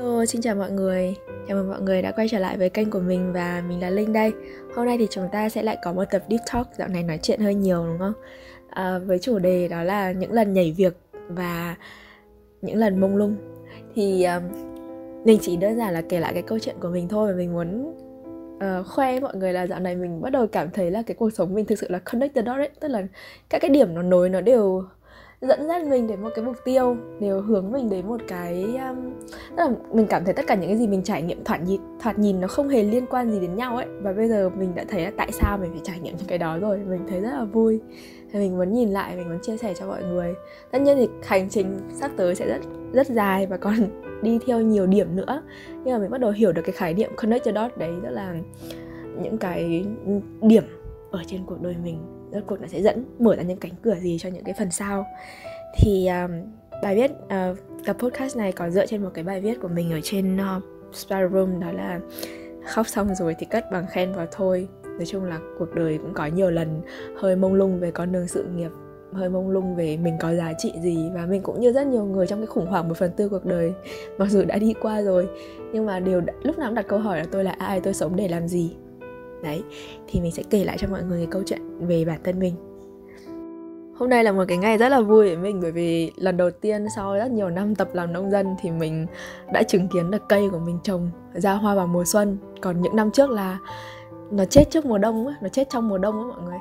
Hello, xin chào mọi người. Chào mừng mọi người đã quay trở lại với kênh của mình và mình là Linh đây. Hôm nay thì chúng ta sẽ lại có một tập Deep Talk Dạo này nói chuyện hơi nhiều đúng không? À, với chủ đề đó là những lần nhảy việc và những lần mông lung. Thì um, mình chỉ đơn giản là kể lại cái câu chuyện của mình thôi Và mình muốn uh, khoe mọi người là dạo này mình bắt đầu cảm thấy là cái cuộc sống mình thực sự là connected dot ấy. Tức là các cái điểm nó nối nó đều dẫn dắt mình đến một cái mục tiêu đều hướng mình đến một cái um, tức là mình cảm thấy tất cả những cái gì mình trải nghiệm thoạt nhìn thoạt nhìn nó không hề liên quan gì đến nhau ấy. Và bây giờ mình đã thấy là tại sao mình phải trải nghiệm những cái đó rồi. Mình thấy rất là vui. Thì mình muốn nhìn lại mình muốn chia sẻ cho mọi người. Tất nhiên thì hành trình sắp tới sẽ rất rất dài và còn đi theo nhiều điểm nữa. Nhưng mà mình bắt đầu hiểu được cái khái niệm connect the dot đấy rất là những cái ừ, điểm ở trên cuộc đời mình rốt cuộc nó sẽ dẫn mở ra những cánh cửa gì cho những cái phần sau. Thì um, bài viết uh, tập podcast này có dựa trên một cái bài viết của mình ở trên ờ, uh, Spider Room đó là khóc xong rồi thì cất bằng khen vào thôi. Nói chung là cuộc đời cũng có nhiều lần hơi mông lung về con đường sự nghiệp hơi mông lung về mình có giá trị gì và mình cũng như rất nhiều người trong cái khủng hoảng một phần tư cuộc đời mặc dù đã đi qua rồi. Nhưng mà điều lúc nào cũng đặt câu hỏi là tôi là ai tôi sống để làm gì? Đấy thì mình sẽ kể lại cho mọi người cái câu chuyện về bản thân mình. Hôm nay là một cái ngày rất là vui với mình bởi vì lần đầu tiên sau rất nhiều năm tập làm nông dân thì mình đã chứng kiến được cây của mình trồng ra hoa vào mùa xuân. Còn những năm trước là nó chết trước mùa đông á nó chết trong mùa đông á mọi người.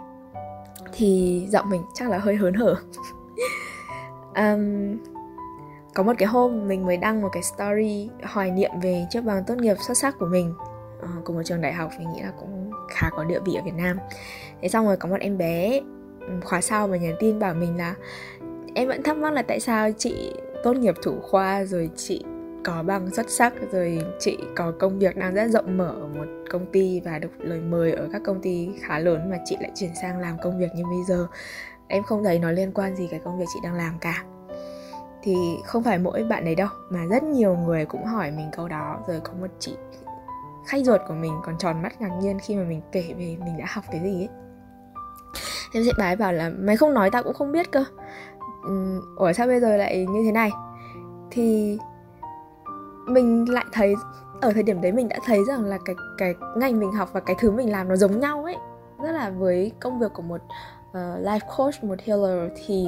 Thì giọng mình chắc là hơi hớn hở. Um, có một cái hôm mình mới đăng một cái story hoài niệm về chiếc bằng tốt nghiệp xuất sắc của mình. Ờ, uh, của một trường đại học mình nghĩ là cũng khá có địa vị ở Việt Nam. Thế xong rồi có một em bé ừ, khóa sau mà nhắn tin bảo mình là em vẫn thắc mắc là tại sao chị tốt nghiệp thủ khoa rồi chị có bằng xuất sắc rồi chị có công việc đang rất rộng mở ở một công ty và được lời mời ở các công ty khá lớn mà chị lại chuyển sang làm công việc như bây giờ. Em không thấy nó liên quan gì cái công việc chị đang làm cả. Thì không phải mỗi bạn đấy đâu mà rất nhiều người cũng hỏi mình câu đó. Rồi có một chị khách ruột của mình còn tròn mắt ngạc nhiên khi mà mình kể về mình đã học cái gì ấy. Em chị bái bảo là mày không nói tao cũng không biết cơ. Ủa sao bây giờ lại như thế này? Thì mình lại thấy ở thời điểm đấy mình đã thấy rằng là cái cái ngành mình học và cái thứ mình làm nó giống nhau ấy. Rất là với công việc của một uh, life coach một healer thì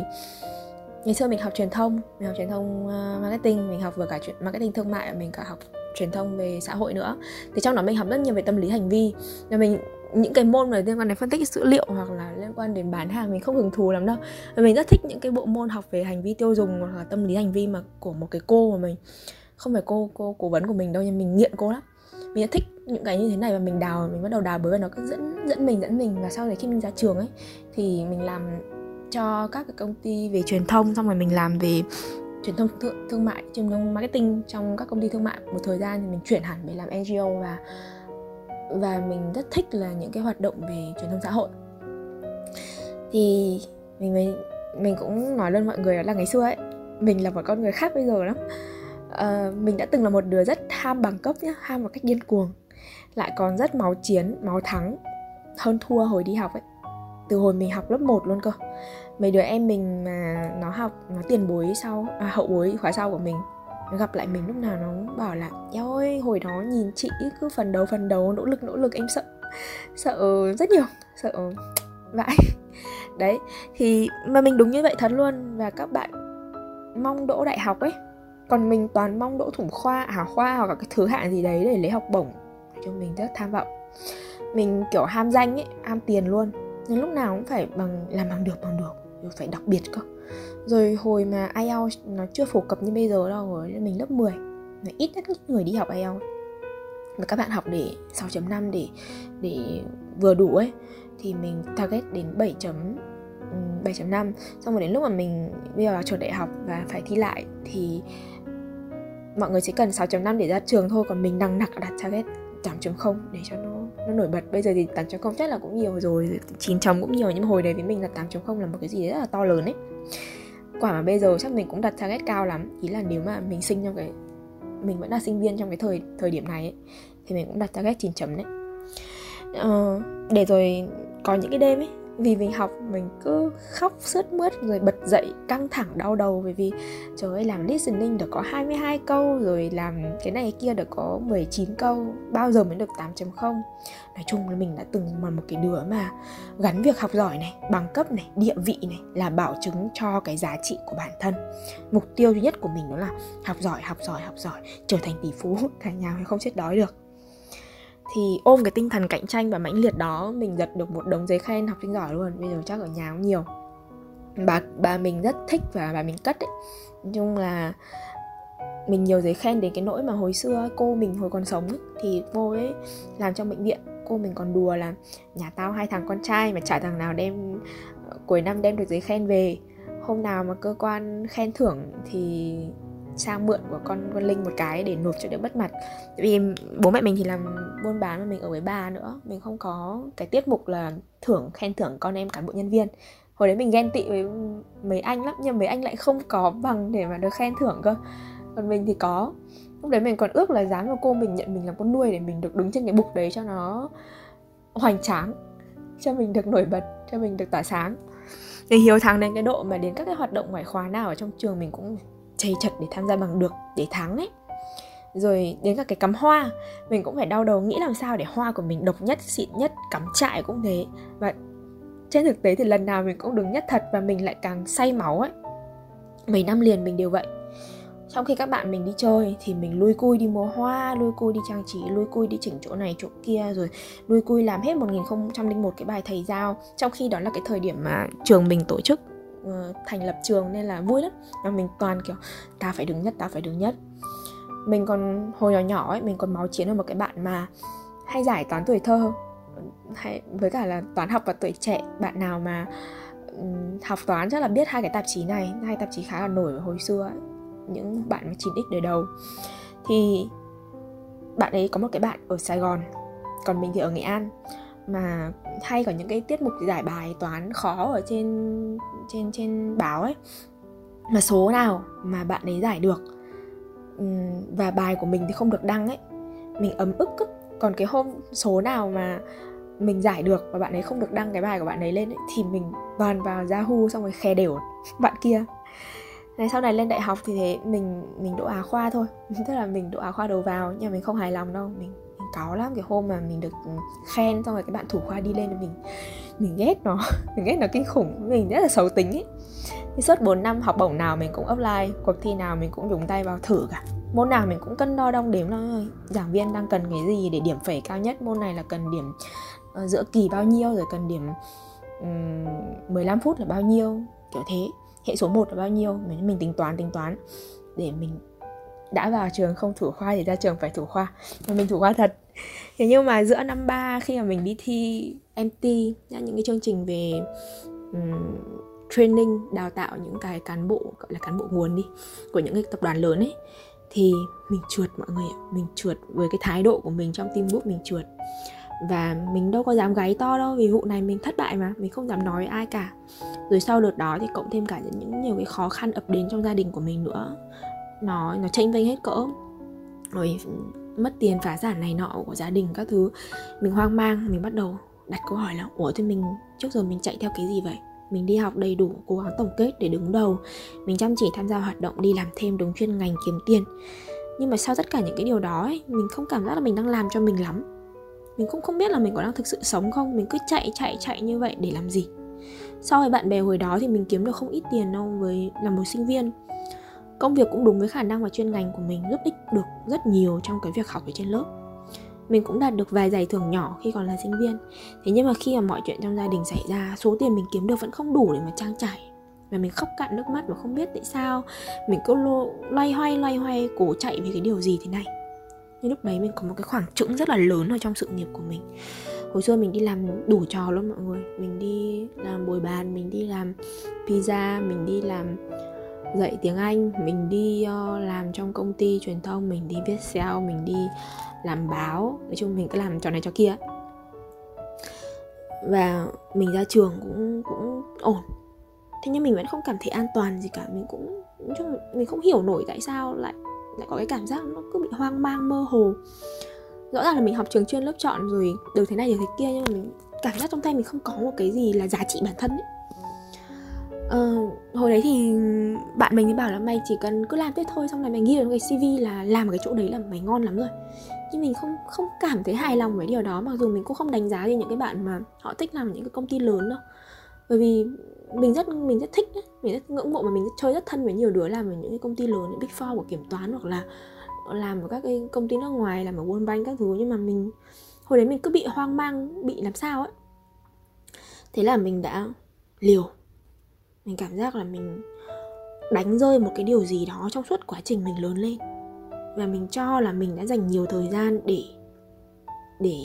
ngày xưa mình học truyền thông mình học truyền thông uh, marketing mình học vừa cả chuyện marketing thương mại mình cả học truyền thông về xã hội nữa. Thì trong đó mình học rất nhiều về tâm lý hành vi. Và mình, những cái môn này liên quan đến phân tích dữ liệu hoặc là liên quan đến bán hàng mình không hứng thú lắm đâu. Và mình rất thích những cái bộ môn học về hành vi tiêu dùng hoặc là tâm lý hành vi mà của một cái cô mà mình, không phải cô cô, cố vấn của mình đâu nhưng mình nghiện cô lắm. Mình thích những cái như thế này và mình đào, mình bắt đầu đào bới và nó cứ dẫn dẫn mình dẫn mình. Và sau đấy khi mình ra trường ấy, thì mình làm cho các cái công ty về truyền thông, xong rồi mình làm về truyền thông thương, thương mại truyền thông marketing trong các công ty thương mại. Một thời gian thì mình chuyển hẳn về làm NGO và và mình rất thích là những cái hoạt động về truyền thông xã hội. Thì mình mới mình cũng nói luôn mọi người là ngày xưa ấy mình là một con người khác bây giờ lắm. Uh, mình đã từng là một đứa rất ham bằng cấp nhá ham một cách điên cuồng lại còn rất máu chiến máu thắng hơn thua hồi đi học ấy. Từ hồi mình học lớp 1 luôn cơ mấy đứa em mình mà nó học nó tiền bối sau à, hậu bối khóa sau của mình nó gặp lại mình lúc nào nó bảo là eo ơi hồi đó nhìn chị cứ phần đầu phần đầu nỗ lực nỗ lực em sợ sợ rất nhiều sợ vãi. Đấy thì mà mình đúng như vậy thật luôn và các bạn mong đỗ đại học ấy còn mình toàn mong đỗ thủ khoa à khoa hoặc là cái thứ hạng gì đấy để lấy học bổng cho mình rất tham vọng. Mình kiểu ham danh ấy ham tiền luôn nên lúc nào cũng phải bằng làm bằng được bằng được phải đặc biệt cơ. Rồi hồi mà IELTS nó chưa phổ cập như bây giờ đâu rồi mình lớp 10 là ít nhất người đi học IELTS. Mà các bạn học để 6.5 để để vừa đủ ấy, thì mình target đến 7 7.5 xong rồi đến lúc mà mình bây giờ là trường đại học và phải thi lại thì mọi người chỉ cần 6.5 để ra trường thôi, còn mình đang nặc đặt target 8.0 để cho nó nó nổi bật. Bây giờ thì 8.0 chắc là cũng nhiều rồi. 9 chấm cũng nhiều nhưng mà hồi đấy với mình là 8.0 là một cái gì rất là to lớn ấy. Quả mà bây giờ chắc mình cũng đặt target cao lắm. Ý là nếu mà mình sinh trong cái mình vẫn là sinh viên trong cái thời thời điểm này ấy, thì mình cũng đặt target 9 chấm đấy. Ờ, để rồi có những cái đêm ấy vì mình học, mình cứ khóc sướt mướt rồi bật dậy căng thẳng đau đầu bởi vì, trời ơi, làm listening được có 22 câu, rồi làm cái này kia được có 19 câu, bao giờ mới được 8.0 nói chung là mình đã từng là một cái đứa mà gắn việc học giỏi này, bằng cấp này, địa vị này là bảo chứng cho cái giá trị của bản thân. Mục tiêu duy nhất của mình đó là học giỏi học giỏi học giỏi, trở thành tỷ phú. Cả nhà không chết đói được thì ôm cái tinh thần cạnh tranh và mãnh liệt đó mình giật được một đống giấy khen học sinh giỏi luôn. Bây giờ chắc ở nhà cũng nhiều. Bà bà mình rất thích và bà mình cất ấy. Nhưng là mình nhiều giấy khen đến cái nỗi mà hồi xưa cô mình hồi còn sống ấy, thì vô ấy làm trong bệnh viện. Cô mình còn đùa là nhà tao hai thằng con trai mà chả thằng nào đem ờ, cuối năm đem được giấy khen về. Hôm nào mà cơ quan khen thưởng thì sang mượn của con con linh một cái để nộp cho đỡ mất mặt. Vì bố mẹ mình thì làm buôn bán mà mình ở với bà nữa. Mình không có cái tiết mục là thưởng, khen thưởng con em cán bộ nhân viên. Hồi đấy mình ghen tị với mấy anh lắm, nhưng mấy anh lại không có bằng để mà được khen thưởng cơ. Còn mình thì có. Lúc đấy mình còn ước là dám cho cô mình nhận mình làm con nuôi để mình được đứng trên cái bục đấy cho nó hoành tráng, cho mình được nổi bật, cho mình được tỏa sáng. Thì hiếu thắng đến cái độ mà đến các cái hoạt động ngoại khóa nào ở trong trường mình cũng chầy chật để tham gia bằng được, để thắng ấy. Rồi đến cả cái cắm hoa, mình cũng phải đau đầu nghĩ làm sao để hoa của mình độc nhất, xịn nhất, cắm trại cũng thế. Và trên thực tế thì lần nào mình cũng đứng nhất thật và mình lại càng say máu ấy. Mấy năm liền mình đều vậy. Trong khi các bạn mình đi chơi thì mình lui cui đi mua hoa, lui cui đi trang trí, lui cui đi chỉnh chỗ này, chỗ kia, rồi lui cui làm hết 1001 cái bài thầy giao. Trong khi đó là cái thời điểm mà trường mình tổ chức uh, thành lập trường nên là vui lắm. Và mình toàn kiểu ta phải đứng nhất ta phải đứng nhất. Mình còn hồi nhỏ nhỏ ấy mình còn máu chiến với một cái bạn mà hay giải toán tuổi thơ. Hay với cả là toán học và tuổi trẻ bạn nào mà um, học toán chắc là biết hai cái tạp chí này hai tạp chí khá là nổi hồi xưa ấy. những bạn mà 9x đời đầu. Thì bạn ấy có một cái bạn ở Sài Gòn còn mình thì ở Nghệ An. Mà hay có những cái tiết mục giải bài toán khó ở trên trên trên báo ấy. Mà số nào mà bạn ấy giải được và bài của mình thì không được đăng ấy mình ấm ức ấy. còn cái hôm số nào mà mình giải được và bạn ấy không được đăng cái bài của bạn ấy lên ấy, thì mình toàn vào Yahoo xong rồi khe đều bạn kia. Này sau này lên đại học thì thế mình mình đỗ á khoa thôi. Tức là mình đỗ á khoa đầu vào nhưng mà mình không hài lòng đâu mình cáu lắm cái hôm mà mình được ừ, khen xong rồi cái bạn thủ khoa đi lên thì mình mình ghét nó mình ghét nó kinh khủng mình rất là xấu tính ấy. Thì suốt 4 năm học bổng nào mình cũng apply cuộc thi nào mình cũng dùng tay vào thử cả. Môn nào mình cũng cân đo đong đếm nó giảng viên đang cần cái gì để điểm phẩy cao nhất? Môn này là cần điểm uh, giữa kỳ bao nhiêu rồi cần điểm um, 15 phút là bao nhiêu? Kiểu thế. Hệ số 1 là bao nhiêu? Mình mình tính toán tính toán. Để mình đã vào trường không thủ khoa thì ra trường phải thủ khoa. Mà mình thủ khoa thật thế nhưng mà giữa năm ba khi mà mình đi thi MT những cái chương trình về um, training đào tạo những cái cán bộ gọi là cán bộ nguồn đi của những cái tập đoàn lớn ấy thì mình trượt mọi người ạ. Mình trượt với cái thái độ của mình trong team group mình trượt. Và mình đâu có dám gáy to đâu vì vụ này mình thất bại mà mình không dám nói ai cả. Rồi sau đợt đó thì cộng thêm cả những nhiều cái khó khăn ập đến trong gia đình của mình nữa. Nó nó tranh vênh hết cỡ. Rồi mất tiền phá sản này nọ của gia đình các thứ. Mình hoang mang mình bắt đầu đặt câu hỏi là ủa thì mình trước giờ mình chạy theo cái gì vậy? Mình đi học đầy đủ cố gắng tổng kết để đứng đầu. Mình chăm chỉ tham gia hoạt động đi làm thêm đúng chuyên ngành kiếm tiền. Nhưng mà sau tất cả những cái điều đó ấy, mình không cảm giác là mình đang làm cho mình lắm. Mình cũng không biết là mình có đang thực sự sống không. Mình cứ chạy chạy chạy như vậy để làm gì? So với bạn bè hồi đó thì mình kiếm được không ít tiền đâu với là một sinh viên công việc cũng đúng với khả năng và chuyên ngành của mình giúp ích được rất nhiều trong cái việc học ở trên lớp. Mình cũng đạt được vài giải thưởng nhỏ khi còn là sinh viên. Thế nhưng mà khi mà mọi chuyện trong gia đình xảy ra số tiền mình kiếm được vẫn không đủ để mà trang trải. Và mình khóc cạn nước mắt và không biết tại sao mình cứ lo, loay hoay loay hoay cố chạy vì cái điều gì thế này. Nhưng lúc đấy mình có một cái khoảng trũng rất là lớn ở trong sự nghiệp của mình. Hồi xưa mình đi làm đủ trò luôn mọi người. Mình đi làm bồi bàn mình đi làm pizza mình đi làm dạy tiếng anh mình đi uh, làm trong công ty truyền thông mình đi viết sale mình đi làm báo. Nói chung mình cứ làm trò này trò kia. Và mình ra trường cũng cũng ổn. Thế nhưng mình vẫn không cảm thấy an toàn gì cả. Mình cũng mình không hiểu nổi tại sao lại lại có cái cảm giác nó cứ bị hoang mang mơ hồ. Rõ ràng là mình học trường chuyên lớp chọn rồi được thế này được thế kia nhưng mà mình cảm giác trong tay mình không có một cái gì là giá trị bản thân ấy uh, hồi đấy thì bạn mình thì bảo là mày chỉ cần cứ làm thế thôi xong này mày ghi được cái cv là làm ở cái chỗ đấy là mày ngon lắm rồi. Nhưng mình không không cảm thấy hài lòng với điều đó mặc dù mình cũng không đánh giá gì những cái bạn mà họ thích làm những cái công ty lớn đâu. Bởi vì mình rất mình rất thích ấy. mình rất ngưỡng mộ và mình rất chơi rất thân với nhiều đứa làm ở những cái công ty lớn những big four của kiểm toán hoặc là làm ở các cái công ty nước ngoài làm ở World Bank các thứ. Nhưng mà mình hồi đấy mình cứ bị hoang mang bị làm sao ấy. Thế là mình đã liều mình cảm giác là mình đánh rơi một cái điều gì đó trong suốt quá trình mình lớn lên. Và mình cho là mình đã dành nhiều thời gian để để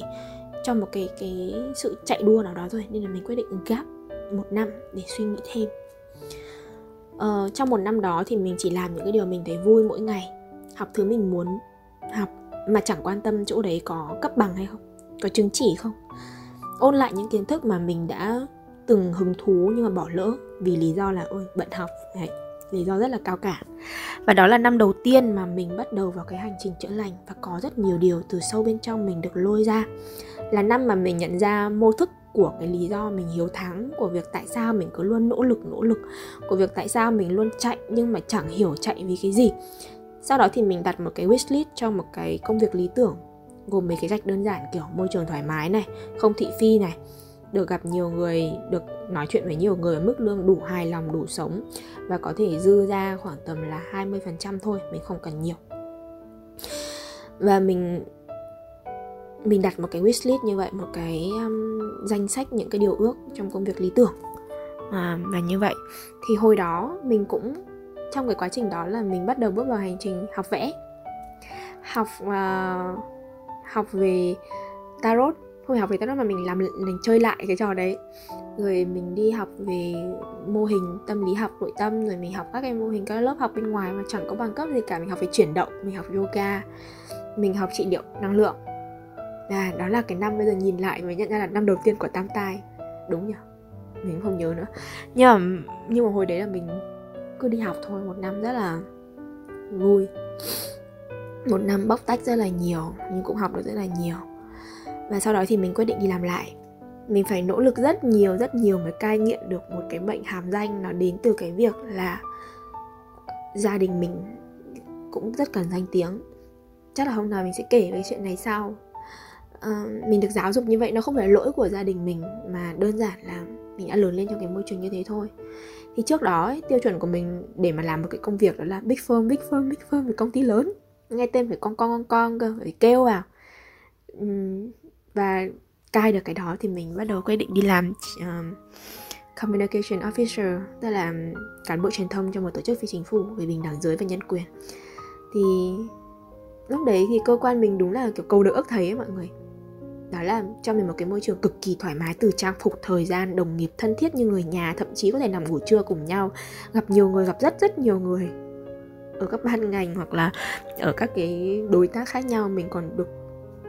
cho một cái cái sự chạy đua nào đó thôi. Nên là mình quyết định gap một năm để suy nghĩ thêm. Ờ, trong một năm đó thì mình chỉ làm những cái điều mình thấy vui mỗi ngày. Học thứ mình muốn học mà chẳng quan tâm chỗ đấy có cấp bằng hay không có chứng chỉ không. Ôn lại những kiến thức mà mình đã từng hứng thú nhưng mà bỏ lỡ vì lý do là, ôi, bận học. Đấy, lý do rất là cao cả. Và đó là năm đầu tiên mà mình bắt đầu vào cái hành trình chữa lành và có rất nhiều điều từ sâu bên trong mình được lôi ra. Là năm mà mình nhận ra mô thức của cái lý do mình hiếu thắng, của việc tại sao mình cứ luôn nỗ lực nỗ lực, của việc tại sao mình luôn chạy nhưng mà chẳng hiểu chạy vì cái gì. Sau đó thì mình đặt một cái wishlist cho một cái công việc lý tưởng, gồm mấy cái gạch đơn giản, kiểu môi trường thoải mái này, không thị phi này được gặp nhiều người được nói chuyện với nhiều người ở mức lương đủ hài lòng đủ sống và có thể dư ra khoảng tầm là 20% thôi mình không cần nhiều. Và mình mình đặt một cái wishlist như vậy một cái um, danh sách những cái điều ước trong công việc lý tưởng. À, và như vậy thì hồi đó mình cũng trong cái quá trình đó là mình bắt đầu bước vào hành trình học vẽ học uh, học về tarot không phải học về tarot mà mình làm, mình chơi lại cái trò đấy. Rồi mình đi học về mô hình tâm lý học, nội tâm, rồi mình học các cái mô hình các lớp học bên ngoài mà chẳng có bằng cấp gì cả. Mình học về chuyển động, mình học yoga, mình học trị liệu năng lượng. Và đó là cái năm bây giờ nhìn lại mới nhận ra là năm đầu tiên của tam tai đúng nhỉ? Mình không nhớ nữa. Nhưng mà nhưng mà hồi đấy là mình cứ đi học thôi. Một năm rất là vui. Một năm bóc tách rất là nhiều, nhưng cũng học được rất là nhiều và sau đó thì mình quyết định đi làm lại. Mình phải nỗ lực rất nhiều rất nhiều mới cai nghiện được một cái bệnh hàm danh nó đến từ cái việc là gia đình mình cũng rất cần danh tiếng. Chắc là hôm nào mình sẽ kể về chuyện này sau. À, mình được giáo dục như vậy nó không phải lỗi của gia đình mình mà đơn giản là mình đã lớn lên trong cái môi trường như thế thôi. Thì trước đó ấy, tiêu chuẩn của mình để mà làm một cái công việc đó là big firm big firm big firm về công ty lớn. Nghe tên phải con con con con cơ phải kêu vào và cai được cái đó thì mình bắt đầu quyết định đi làm um, communication officer tức là cán bộ truyền thông cho một tổ chức phi chính phủ về bình đẳng giới và nhân quyền. Thì lúc đấy thì cơ quan mình đúng là kiểu cầu được ước thấy ấy mọi người. Đó là cho mình một cái môi trường cực kỳ thoải mái từ trang phục thời gian đồng nghiệp thân thiết như người nhà thậm chí có thể nằm ngủ trưa cùng nhau gặp nhiều người gặp rất rất nhiều người. Ở các ban ngành hoặc là ở các cái đối tác khác nhau mình còn được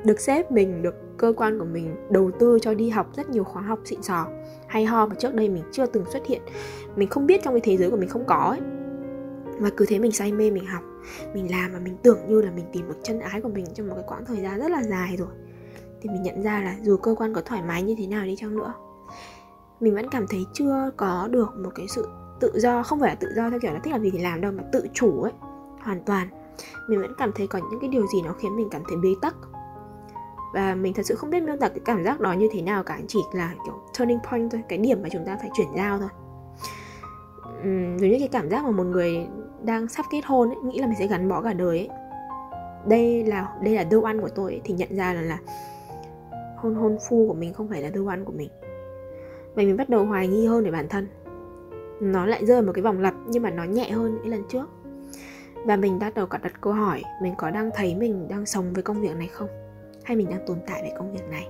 được sếp mình, được cơ quan của mình đầu tư cho đi học rất nhiều khóa học xịn sò. Hay ho mà trước đây mình chưa từng xuất hiện. Mình không biết trong cái thế giới của mình không có ấy. Và cứ thế mình say mê mình học, mình làm và mình tưởng như là mình tìm được chân ái của mình trong một cái quãng thời gian rất là dài rồi. Thì mình nhận ra là dù cơ quan có thoải mái như thế nào đi chăng nữa, mình vẫn cảm thấy chưa có được một cái sự tự do, không phải là tự do theo kiểu là thích làm gì thì làm đâu, mà tự chủ ấy, hoàn toàn. Mình vẫn cảm thấy có những cái điều gì nó khiến mình cảm thấy bế tắc và mình thật sự không biết miêu tả cái cảm giác đó như thế nào cả chỉ là kiểu turning point thôi cái điểm mà chúng ta phải chuyển giao thôi. Uhm, giống như cái cảm giác mà một người đang sắp kết hôn ấy, nghĩ là mình sẽ gắn bó cả đời ấy. Đây là đây là the ăn của tôi ấy, thì nhận ra là là hôn hôn phu của mình không phải là the ăn của mình. Và mình bắt đầu hoài nghi hơn về bản thân. Nó lại rơi một cái vòng lặp nhưng mà nó nhẹ hơn những lần trước. Và mình bắt đầu cả đặt câu hỏi mình có đang thấy mình đang sống với công việc này không? Hay mình đang tồn tại với công việc này?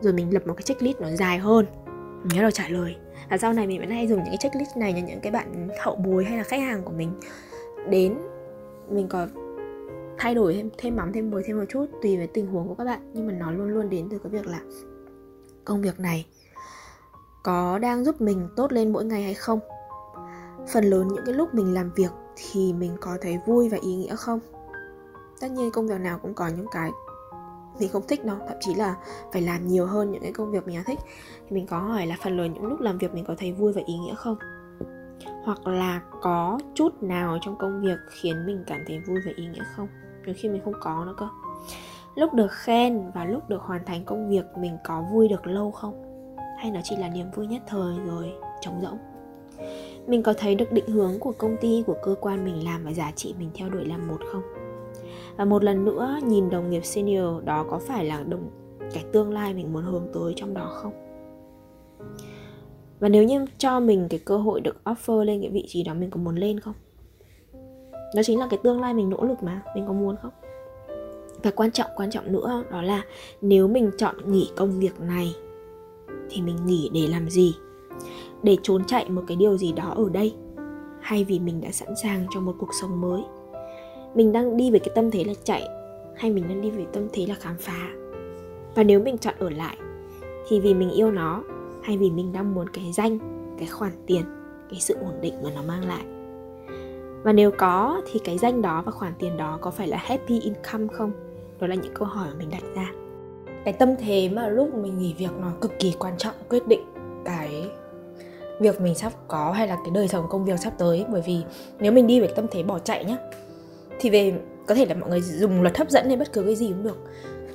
Rồi mình lập một cái checklist nó dài hơn. Mình nhớ đầu trả lời. Và sau này mình vẫn hay dùng những cái checklist này cho những cái bạn hậu bồi hay là khách hàng của mình. Đến mình có thay đổi thêm thêm mắm, thêm muối thêm một chút, tùy với tình huống của các bạn. Nhưng mà nó luôn luôn đến từ cái việc là công việc này có đang giúp mình tốt lên mỗi ngày hay không? Phần lớn những cái lúc mình làm việc thì mình có thấy vui và ý nghĩa không? Tất nhiên công việc nào cũng có những cái mình không thích đâu thậm chí là phải làm nhiều hơn những cái công việc mình thích. Thì mình có hỏi là phần lớn những lúc làm việc mình có thấy vui và ý nghĩa không? Hoặc là có chút nào trong công việc khiến mình cảm thấy vui và ý nghĩa không? Đôi khi mình không có nữa cơ. Lúc được khen và lúc được hoàn thành công việc mình có vui được lâu không? Hay nó chỉ là niềm vui nhất thời rồi, trống rỗng? Mình có thấy được định hướng của công ty, của cơ quan mình làm và giá trị mình theo đuổi là một không? Và một lần nữa, nhìn đồng nghiệp senior đó có phải là đồng cái tương lai mình muốn hướng tới trong đó không? Và nếu như cho mình cái cơ hội được offer lên cái vị trí đó, mình có muốn lên không? Đó chính là cái tương lai mình nỗ lực mà, mình có muốn không? Và quan trọng quan trọng nữa đó là nếu mình chọn nghỉ công việc này, thì mình nghỉ để làm gì? Để trốn chạy một cái điều gì đó ở đây? Hay vì mình đã sẵn sàng cho một cuộc sống mới? Mình đang đi về cái tâm thế là chạy, hay mình đang đi về tâm thế là khám phá? Và nếu mình chọn ở lại, thì vì mình yêu nó, hay vì mình đang muốn cái danh, cái khoản tiền, cái sự ổn định mà nó mang lại? Và nếu có, thì cái danh đó và khoản tiền đó có phải là happy income không? Đó là những câu hỏi mà mình đặt ra. Cái tâm thế mà lúc mình nghỉ việc nó cực kỳ quan trọng, quyết định cái việc mình sắp có hay là cái đời sống, công việc sắp tới. Bởi vì nếu mình đi về tâm thế bỏ chạy nhá thì về có thể là mọi người dùng luật hấp dẫn hay bất cứ cái gì cũng được.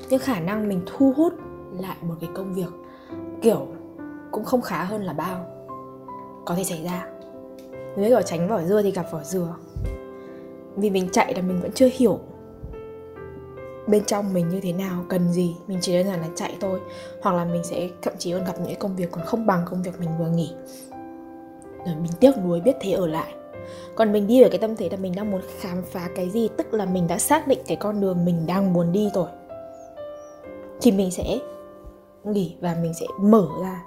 Nhưng khả năng mình thu hút lại một cái công việc kiểu cũng không khá hơn là bao có thể xảy ra. Nếu kiểu tránh vỏ dưa thì gặp vỏ dừa. Vì mình chạy là mình vẫn chưa hiểu bên trong mình như thế nào, cần gì, mình chỉ đơn giản là chạy thôi. Hoặc là mình sẽ thậm chí còn gặp những công việc còn không bằng công việc mình vừa nghỉ. Rồi mình tiếc nuối biết thế ở lại còn mình đi ở cái tâm thế là mình đang muốn khám phá cái gì? Tức là mình đã xác định cái con đường mình đang muốn đi rồi. Thì mình sẽ nghỉ và mình sẽ mở ra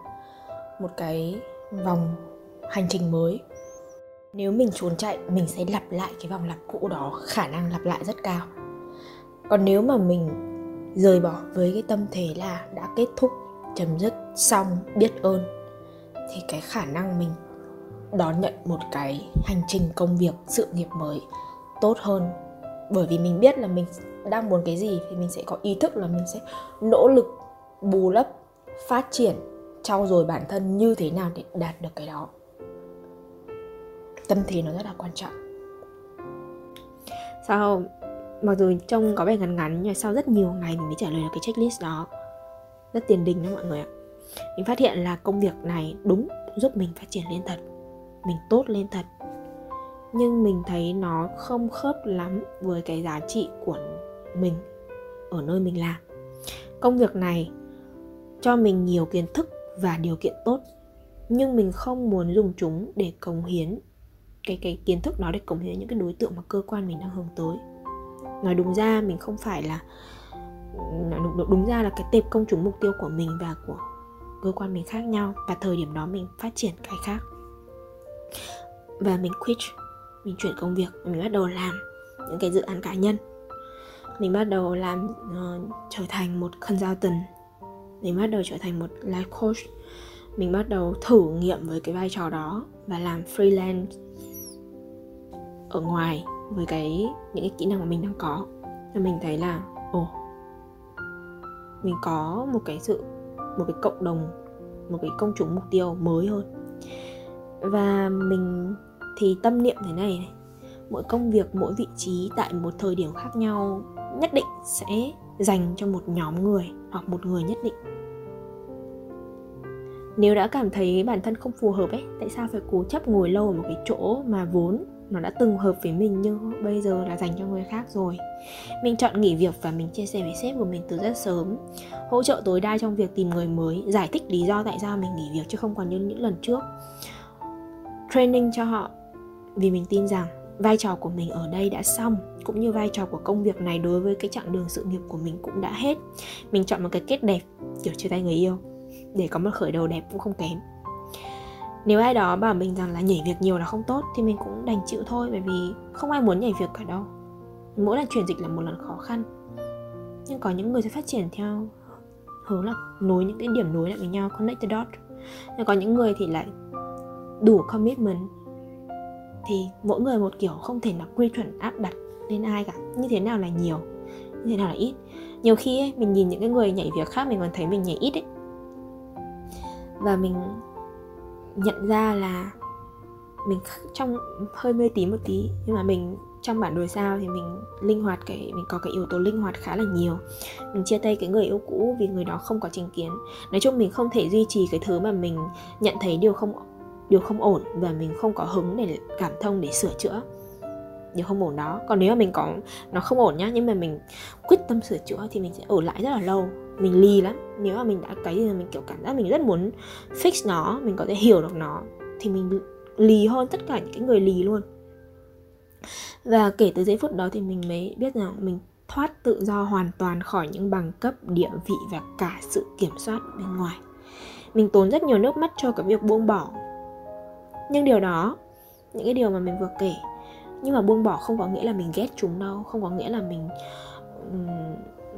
một cái vòng hành trình mới. Nếu mình trốn chạy, mình sẽ lặp lại cái vòng lặp cũ đó, khả năng lặp lại rất cao. Còn nếu mà mình rời bỏ với cái tâm thế là đã kết thúc, chấm dứt, xong, biết ơn, thì cái khả năng mình đón nhận một cái hành trình công việc, sự nghiệp mới tốt hơn. Bởi vì mình biết là mình đang muốn cái gì thì mình sẽ có ý thức là mình sẽ nỗ lực bù lấp, phát triển, trau dồi bản thân như thế nào để đạt được cái đó. Tâm thế nó rất là quan trọng. Sau mặc dù trông có vẻ ngắn ngắn, nhưng mà sau rất nhiều ngày mình mới trả lời được cái checklist đó. Rất tiền đình đó mọi người ạ. Mình phát hiện là công việc này đúng giúp mình phát triển lên thật mình tốt lên thật. Nhưng mình thấy nó không khớp lắm với cái giá trị của mình ở nơi mình làm. Công việc này cho mình nhiều kiến thức và điều kiện tốt nhưng mình không muốn dùng chúng để cống hiến cái cái kiến thức đó để cống hiến những cái đối tượng mà cơ quan mình đang hướng tới. Nói đúng ra mình không phải là đúng, đúng ra là cái tệp công chúng mục tiêu của mình và của cơ quan mình khác nhau và thời điểm đó mình phát triển cái khác và mình quit mình chuyển công việc mình bắt đầu làm những cái dự án cá nhân. Mình bắt đầu làm uh, trở thành một consultant. Mình bắt đầu trở thành một life coach. Mình bắt đầu thử nghiệm với cái vai trò đó và làm freelance ở ngoài với cái những cái kỹ năng mà mình đang có. Và mình thấy là ồ mình có một cái sự một cái cộng đồng một cái công chúng mục tiêu mới hơn và mình thì tâm niệm thế này này. Mỗi công việc, mỗi vị trí tại một thời điểm khác nhau nhất định sẽ dành cho một nhóm người hoặc một người nhất định. Nếu đã cảm thấy bản thân không phù hợp ấy, tại sao phải cố chấp ngồi lâu ở một cái chỗ mà vốn nó đã từng hợp với mình nhưng bây giờ là dành cho người khác rồi? Mình chọn nghỉ việc và mình chia sẻ với sếp của mình từ rất sớm, hỗ trợ tối đa trong việc tìm người mới, giải thích lý do tại sao mình nghỉ việc chứ không còn như những lần trước training cho họ. Vì mình tin rằng vai trò của mình ở đây đã xong, cũng như vai trò của công việc này đối với cái chặng đường sự nghiệp của mình cũng đã hết. Mình chọn một cái kết đẹp, kiểu chia tay người yêu. Để có một khởi đầu đẹp cũng không kém. Nếu ai đó bảo mình rằng là nhảy việc nhiều là không tốt, thì mình cũng đành chịu thôi, bởi vì không ai muốn nhảy việc cả đâu. Mỗi lần chuyển dịch là một lần khó khăn. Nhưng có những người sẽ phát triển theo hướng là nối những cái điểm nối lại với nhau, connect the dot nhưng có những người thì lại đủ commitment thì mỗi người một kiểu không thể là quy chuẩn áp đặt lên ai cả. Như thế nào là nhiều như thế nào là ít. Nhiều khi ấy, mình nhìn những cái người nhảy việc khác mình còn thấy mình nhảy ít ấy. Và mình nhận ra là mình trong hơi mê tí một tí nhưng mà mình trong bản đồ sao thì mình linh hoạt cái mình có cái yếu tố linh hoạt khá là nhiều. Mình chia tay cái người yêu cũ vì người đó không có chính kiến. Nói chung mình không thể duy trì cái thứ mà mình nhận thấy điều không điều không ổn và mình không có hứng để cảm thông, để sửa chữa. Điều không ổn đó. Còn nếu mà mình có, nó không ổn nhá, nhưng mà mình quyết tâm sửa chữa thì mình sẽ ở lại rất là lâu. Mình lì lắm. Nếu mà mình đã cái gì mình, kiểu, cảm giác mình rất muốn fix nó, mình có thể hiểu được nó, thì mình lì hơn tất cả những cái người lì luôn. Và kể từ giây phút đó thì mình mới biết rằng mình thoát tự do hoàn toàn khỏi những bằng cấp, địa vị và cả sự kiểm soát bên ngoài. Mình tốn rất nhiều nước mắt cho cái việc buông bỏ nhưng điều đó, những cái điều mà mình vừa kể, nhưng mà buông bỏ không có nghĩa là mình ghét chúng đâu, không có nghĩa là mình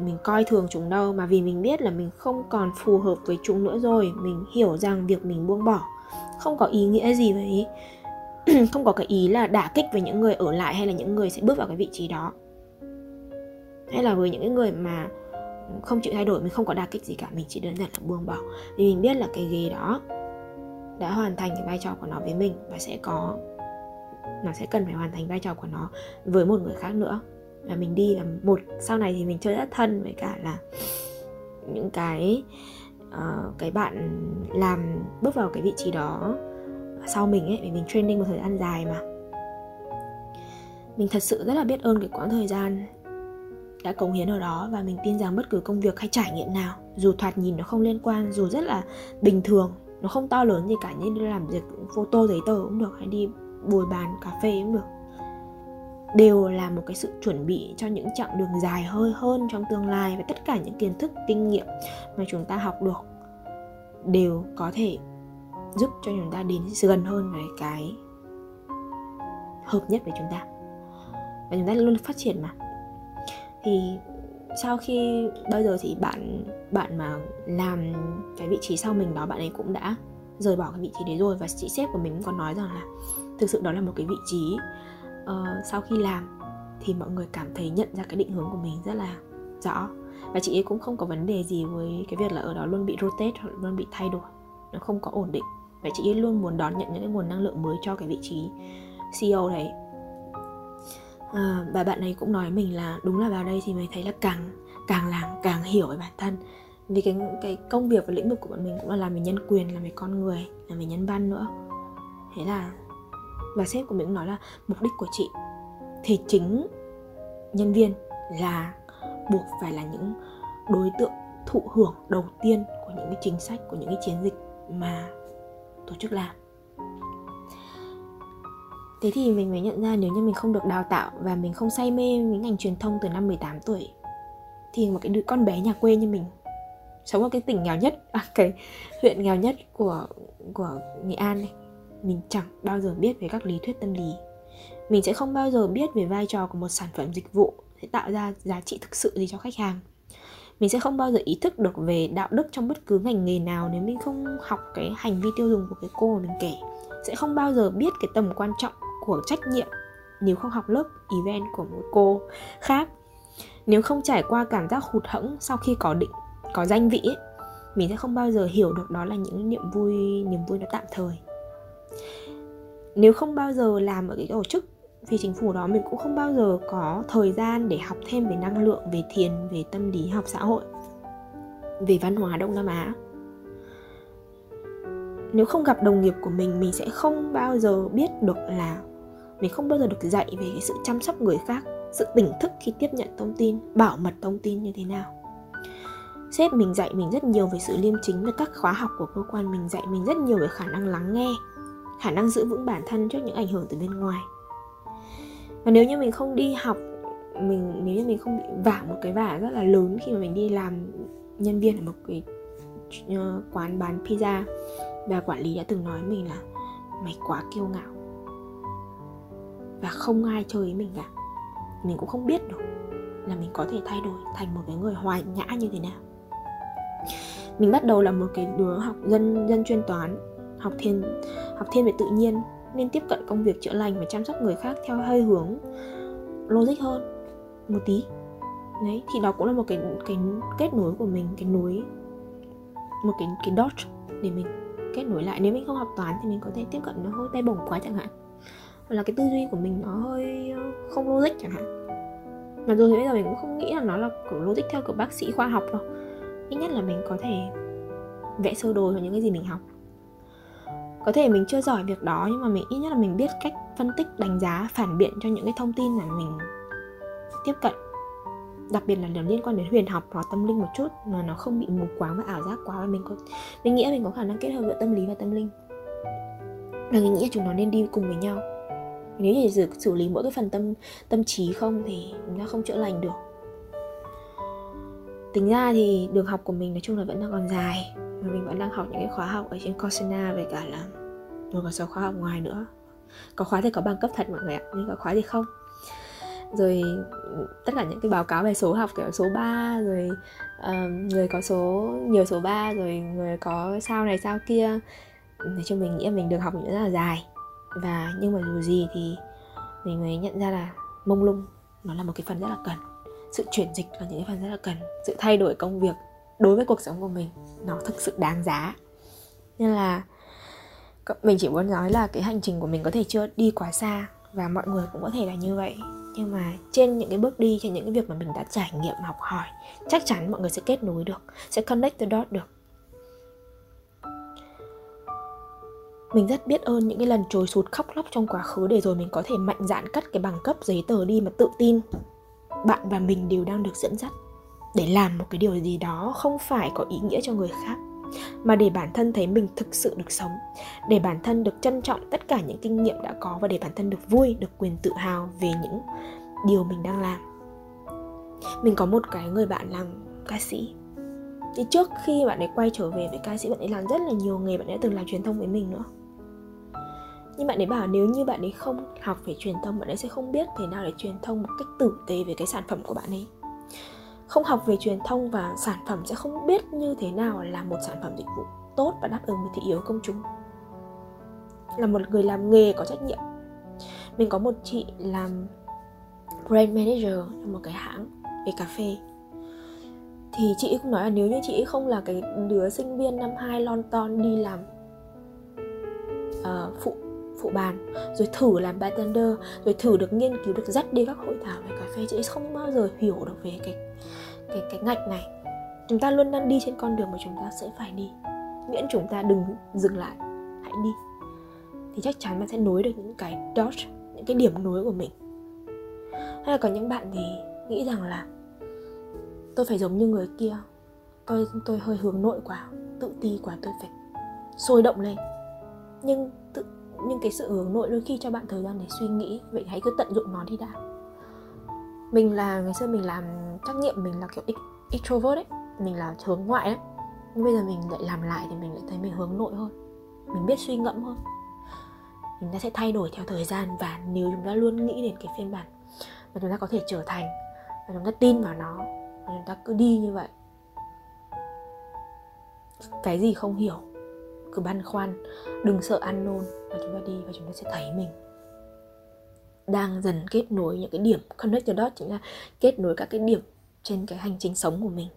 mình coi thường chúng đâu. Mà vì mình biết là mình không còn phù hợp với chúng nữa rồi, mình hiểu rằng việc mình buông bỏ không có ý nghĩa gì với không có cái ý là đả kích với những người ở lại hay là những người sẽ bước vào cái vị trí đó. Hay là với những cái người mà không chịu thay đổi, mình không có đả kích gì cả, mình chỉ đơn giản là buông bỏ. Vì mình biết là cái ghế đó đã hoàn thành cái vai trò của nó với mình và sẽ có nó sẽ cần phải hoàn thành vai trò của nó với một người khác nữa. Và mình đi là một sau này thì mình chơi rất thân với cả là những cái uh, cái bạn làm bước vào cái vị trí đó sau mình ấy vì mình training một thời gian dài mà. Mình thật sự rất là biết ơn cái quãng thời gian đã cống hiến ở đó và mình tin rằng bất cứ công việc hay trải nghiệm nào dù thoạt nhìn nó không liên quan dù rất là bình thường nó không to lớn gì cả như đi làm việc photo giấy tờ cũng được, hay đi bồi bàn cà phê cũng được. Đều là một cái sự chuẩn bị cho những chặng đường dài hơi hơn trong tương lai và tất cả những kiến thức, kinh nghiệm mà chúng ta học được đều có thể giúp cho chúng ta đến gần hơn với cái hợp nhất với chúng ta. Và chúng ta luôn phát triển mà. Thì sau khi bây giờ thì bạn bạn mà làm cái vị trí sau mình đó bạn ấy cũng đã rời bỏ cái vị trí đấy rồi. Và chị sếp của mình cũng có nói rằng là thực sự đó là một cái vị trí uh, sau khi làm thì mọi người cảm thấy nhận ra cái định hướng của mình rất là rõ. Và chị ấy cũng không có vấn đề gì với cái việc là ở đó luôn bị rotate hoặc luôn bị thay đổi nó không có ổn định. Và chị ấy luôn muốn đón nhận những cái nguồn năng lượng mới cho cái vị trí CEO đấy. À, và bạn ấy cũng nói mình là đúng là vào đây thì mình thấy là càng càng làm càng hiểu về bản thân. Vì cái cái công việc và lĩnh vực của bọn mình cũng là làm về nhân quyền, làm về con người, làm về nhân văn nữa. Thế là, và sếp của mình cũng nói là mục đích của chị thì chính nhân viên là buộc phải là những đối tượng thụ hưởng đầu tiên của những cái chính sách, của những cái chiến dịch mà tổ chức làm. Thế thì mình mới nhận ra nếu như mình không được đào tạo và mình không say mê những ngành truyền thông từ năm 18 tuổi thì một cái đứa con bé nhà quê như mình sống ở cái tỉnh nghèo nhất à, cái huyện nghèo nhất của của Nghệ An này mình chẳng bao giờ biết về các lý thuyết tâm lý. Mình sẽ không bao giờ biết về vai trò của một sản phẩm dịch vụ sẽ tạo ra giá trị thực sự gì cho khách hàng. Mình sẽ không bao giờ ý thức được về đạo đức trong bất cứ ngành nghề nào nếu mình không học cái hành vi tiêu dùng của cái cô mà mình kể. Sẽ không bao giờ biết cái tầm quan trọng của trách nhiệm nếu không học lớp event của một cô khác nếu không trải qua cảm giác hụt hẫng sau khi có định có danh vị ấy, mình sẽ không bao giờ hiểu được đó là những niềm vui niềm vui nó tạm thời. Nếu không bao giờ làm ở cái tổ chức vì chính phủ đó mình cũng không bao giờ có thời gian để học thêm về năng lượng về thiền về tâm lý học xã hội về văn hóa đông nam á. Nếu không gặp đồng nghiệp của mình mình sẽ không bao giờ biết được là mình không bao giờ được dạy về cái sự chăm sóc người khác sự tỉnh thức khi tiếp nhận thông tin, bảo mật thông tin như thế nào. Sếp mình dạy mình rất nhiều về sự liêm chính và các khóa học của cơ quan, mình dạy mình rất nhiều về khả năng lắng nghe, khả năng giữ vững bản thân trước những ảnh hưởng từ bên ngoài. Và nếu như mình không đi học, mình, nếu như mình không bị vả một cái vả rất là lớn khi mà mình đi làm nhân viên ở một cái ờ, quán bán pizza, và quản lý đã từng nói mình là mày quá kiêu ngạo. Và không ai chơi với mình cả mình cũng không biết được là mình có thể thay đổi thành một cái người hoài nhã như thế nào. Mình bắt đầu là một cái đứa học dân dân chuyên toán, học thiên học thiên về tự nhiên, nên tiếp cận công việc chữa lành và chăm sóc người khác theo hơi hướng logic hơn một tí. Đấy, thì đó cũng là một cái cái kết nối của mình, cái nối, một cái cái dot để mình kết nối lại. Nếu mình không học toán thì mình có thể tiếp cận nó hơi tay bổng quá chẳng hạn hoặc là cái tư duy của mình nó hơi ờ, không logic chẳng hạn. Mà rồi thì bây giờ mình cũng không nghĩ là nó là kiểu logic theo kiểu bác sĩ khoa học đâu. Ít nhất là mình có thể vẽ sơ đồ cho những cái gì mình học. Có thể mình chưa giỏi việc đó, nhưng mà mình, ít nhất là mình biết cách phân tích, đánh giá, phản biện cho những cái thông tin mà mình tiếp cận. Đặc biệt là nó liên quan đến huyền học hoặc tâm linh một chút, mà nó không bị mù quáng và ảo giác quá và mình có, mình nghĩ mình có khả năng kết hợp giữa tâm lý và tâm linh. Và mình nghĩ là chúng nó nên đi cùng với nhau nếu chỉ được xử lý mỗi cái phần tâm tâm trí không thì chúng ta không chữa lành được. Tính ra thì đường học của mình nói chung là vẫn đang còn dài và mình vẫn đang học những cái khóa học ở trên Coursera về cả là một số khóa học ngoài nữa. Có khóa thì có bằng cấp thật mọi người ạ nhưng có khóa thì không. Rồi tất cả những cái báo cáo về số học kiểu số 3 rồi uh, người có số nhiều số 3 rồi người có sao này sao kia. Nói chung mình nghĩ mình được học những rất là dài và nhưng mà dù gì thì mình mới nhận ra là mông lung, nó là một cái phần rất là cần. Sự chuyển dịch là những cái phần rất là cần. Sự thay đổi công việc đối với cuộc sống của mình, nó thực sự đáng giá. Nên là mình chỉ muốn nói là cái hành trình của mình có thể chưa đi quá xa và mọi người cũng có thể là như vậy. Nhưng mà trên những cái bước đi, trên những cái việc mà mình đã trải nghiệm, học hỏi, chắc chắn mọi người sẽ kết nối được, sẽ connect the dot được. Mình rất biết ơn những cái lần trồi sụt khóc lóc trong quá khứ để rồi mình có thể mạnh dạn cắt cái bằng cấp giấy tờ đi mà tự tin. Bạn và mình đều đang được dẫn dắt. Để làm một cái điều gì đó không phải có ý nghĩa cho người khác, mà để bản thân thấy mình thực sự được sống, để bản thân được trân trọng tất cả những kinh nghiệm đã có và để bản thân được vui, được quyền tự hào về những điều mình đang làm. Mình có một cái người bạn làm ca sĩ. Thì trước khi bạn ấy quay trở về với ca sĩ, bạn ấy làm rất là nhiều nghề, bạn ấy đã từng làm truyền thông với mình nữa nhưng bạn ấy bảo nếu như bạn ấy không học về truyền thông bạn ấy sẽ không biết thế nào để truyền thông một cách tử tế về cái sản phẩm của bạn ấy. Không học về truyền thông và sản phẩm sẽ không biết như thế nào là một sản phẩm dịch vụ tốt và đáp ứng với thị yếu công chúng. Là một người làm nghề có trách nhiệm. Mình có một chị làm brand manager trong một cái hãng về cà phê. Thì chị cũng nói là nếu như chị không là cái đứa sinh viên năm 2 London đi làm uh, phụ phụ bàn, rồi thử làm bartender, rồi thử được nghiên cứu, được dắt đi các hội thảo về cà phê, chị không bao giờ hiểu được về cái cái cái ngạch này. Chúng ta luôn đang đi trên con đường mà chúng ta sẽ phải đi. Miễn chúng ta đừng dừng lại, hãy đi. Thì chắc chắn bạn sẽ nối được những cái dot những cái điểm nối của mình. Hay là có những bạn thì nghĩ rằng là, tôi phải giống như người kia tôi tôi hơi hướng nội quá, tự ti quá, tôi phải sôi động lên. Nhưng nhưng cái sự hướng nội đôi khi cho bạn thời gian để suy nghĩ. Vậy hãy cứ tận dụng nó đi đã. Mình là, ngày xưa mình làm, trắc nghiệm mình là kiểu extrovert ấy. Mình là hướng ngoại đấy. Nhưng bây giờ mình lại làm lại thì mình lại thấy mình hướng nội hơn. Mình biết suy ngẫm hơn. Chúng ta sẽ thay đổi theo thời gian và nếu chúng ta luôn nghĩ đến cái phiên bản mà chúng ta có thể trở thành và chúng ta tin vào nó, và chúng ta cứ đi như vậy. Cái gì không hiểu, cứ băn khoăn, đừng sợ ăn nôn và chúng ta đi và chúng ta sẽ thấy mình đang dần kết nối những cái điểm connect the dot chính là kết nối các cái điểm trên cái hành trình sống của mình.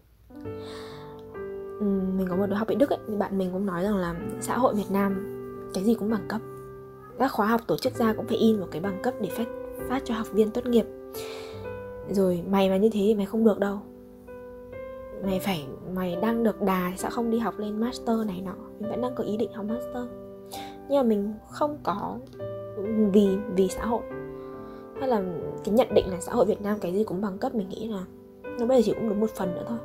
Mình có một đứa học tại Đức ấy, thì bạn mình cũng nói rằng là xã hội Việt Nam cái gì cũng bằng cấp. Các khóa học tổ chức ra cũng phải in một cái bằng cấp để phát phát cho học viên tốt nghiệp. Rồi mày mà như thế thì mày không được đâu. Mày phải mày đang được đà thì sao không đi học lên master này nọ? Mình vẫn đang có ý định học master nhưng mà mình không có vì vì xã hội. Hay là cái nhận định là xã hội Việt Nam cái gì cũng bằng cấp mình nghĩ là nó bây giờ chỉ cũng đúng một phần nữa thôi.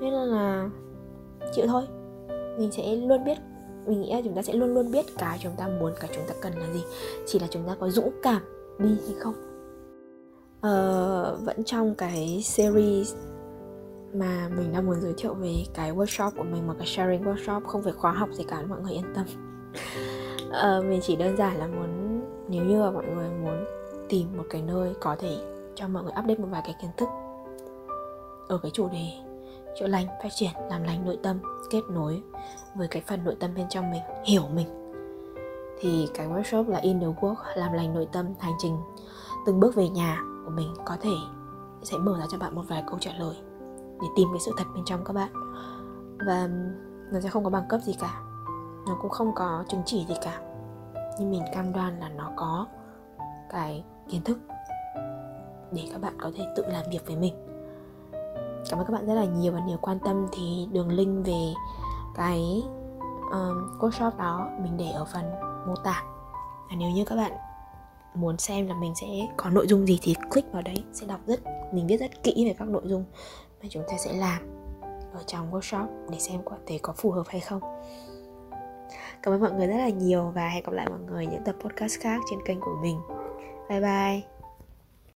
Nên là chịu thôi. Mình sẽ luôn biết mình nghĩ là chúng ta sẽ luôn luôn biết cái chúng ta muốn cái chúng ta cần là gì. Chỉ là chúng ta có dũng cảm đi hay không. Ờ, vẫn trong cái series mà mình đang muốn giới thiệu về cái workshop của mình một cái sharing workshop không phải khóa học gì cả mọi người yên tâm. À, mình chỉ đơn giản là muốn nếu như mà mọi người muốn tìm một cái nơi có thể cho mọi người update một vài cái kiến thức ở cái chủ đề chữa lành phát triển làm lành nội tâm kết nối với cái phần nội tâm bên trong mình hiểu mình thì cái workshop là in the work làm lành nội tâm hành trình từng bước về nhà của mình có thể sẽ mở ra cho bạn một vài câu trả lời để tìm cái sự thật bên trong các bạn. Và nó sẽ không có bằng cấp gì cả. Nó cũng không có chứng chỉ gì cả. Nhưng mình cam đoan là nó có cái kiến thức để các bạn có thể tự làm việc với mình. Cảm ơn các bạn rất là nhiều và nếu quan tâm thì đường link về cái um, workshop đó mình để ở phần mô tả. Và nếu như các bạn muốn xem là mình sẽ có nội dung gì thì click vào đấy sẽ đọc rất mình viết rất kỹ về các nội dung mà chúng ta sẽ làm ở trong workshop để xem có thể có phù hợp hay không. Cảm ơn mọi người rất là nhiều và hẹn gặp lại mọi người những tập podcast khác trên kênh của mình. Bye bye.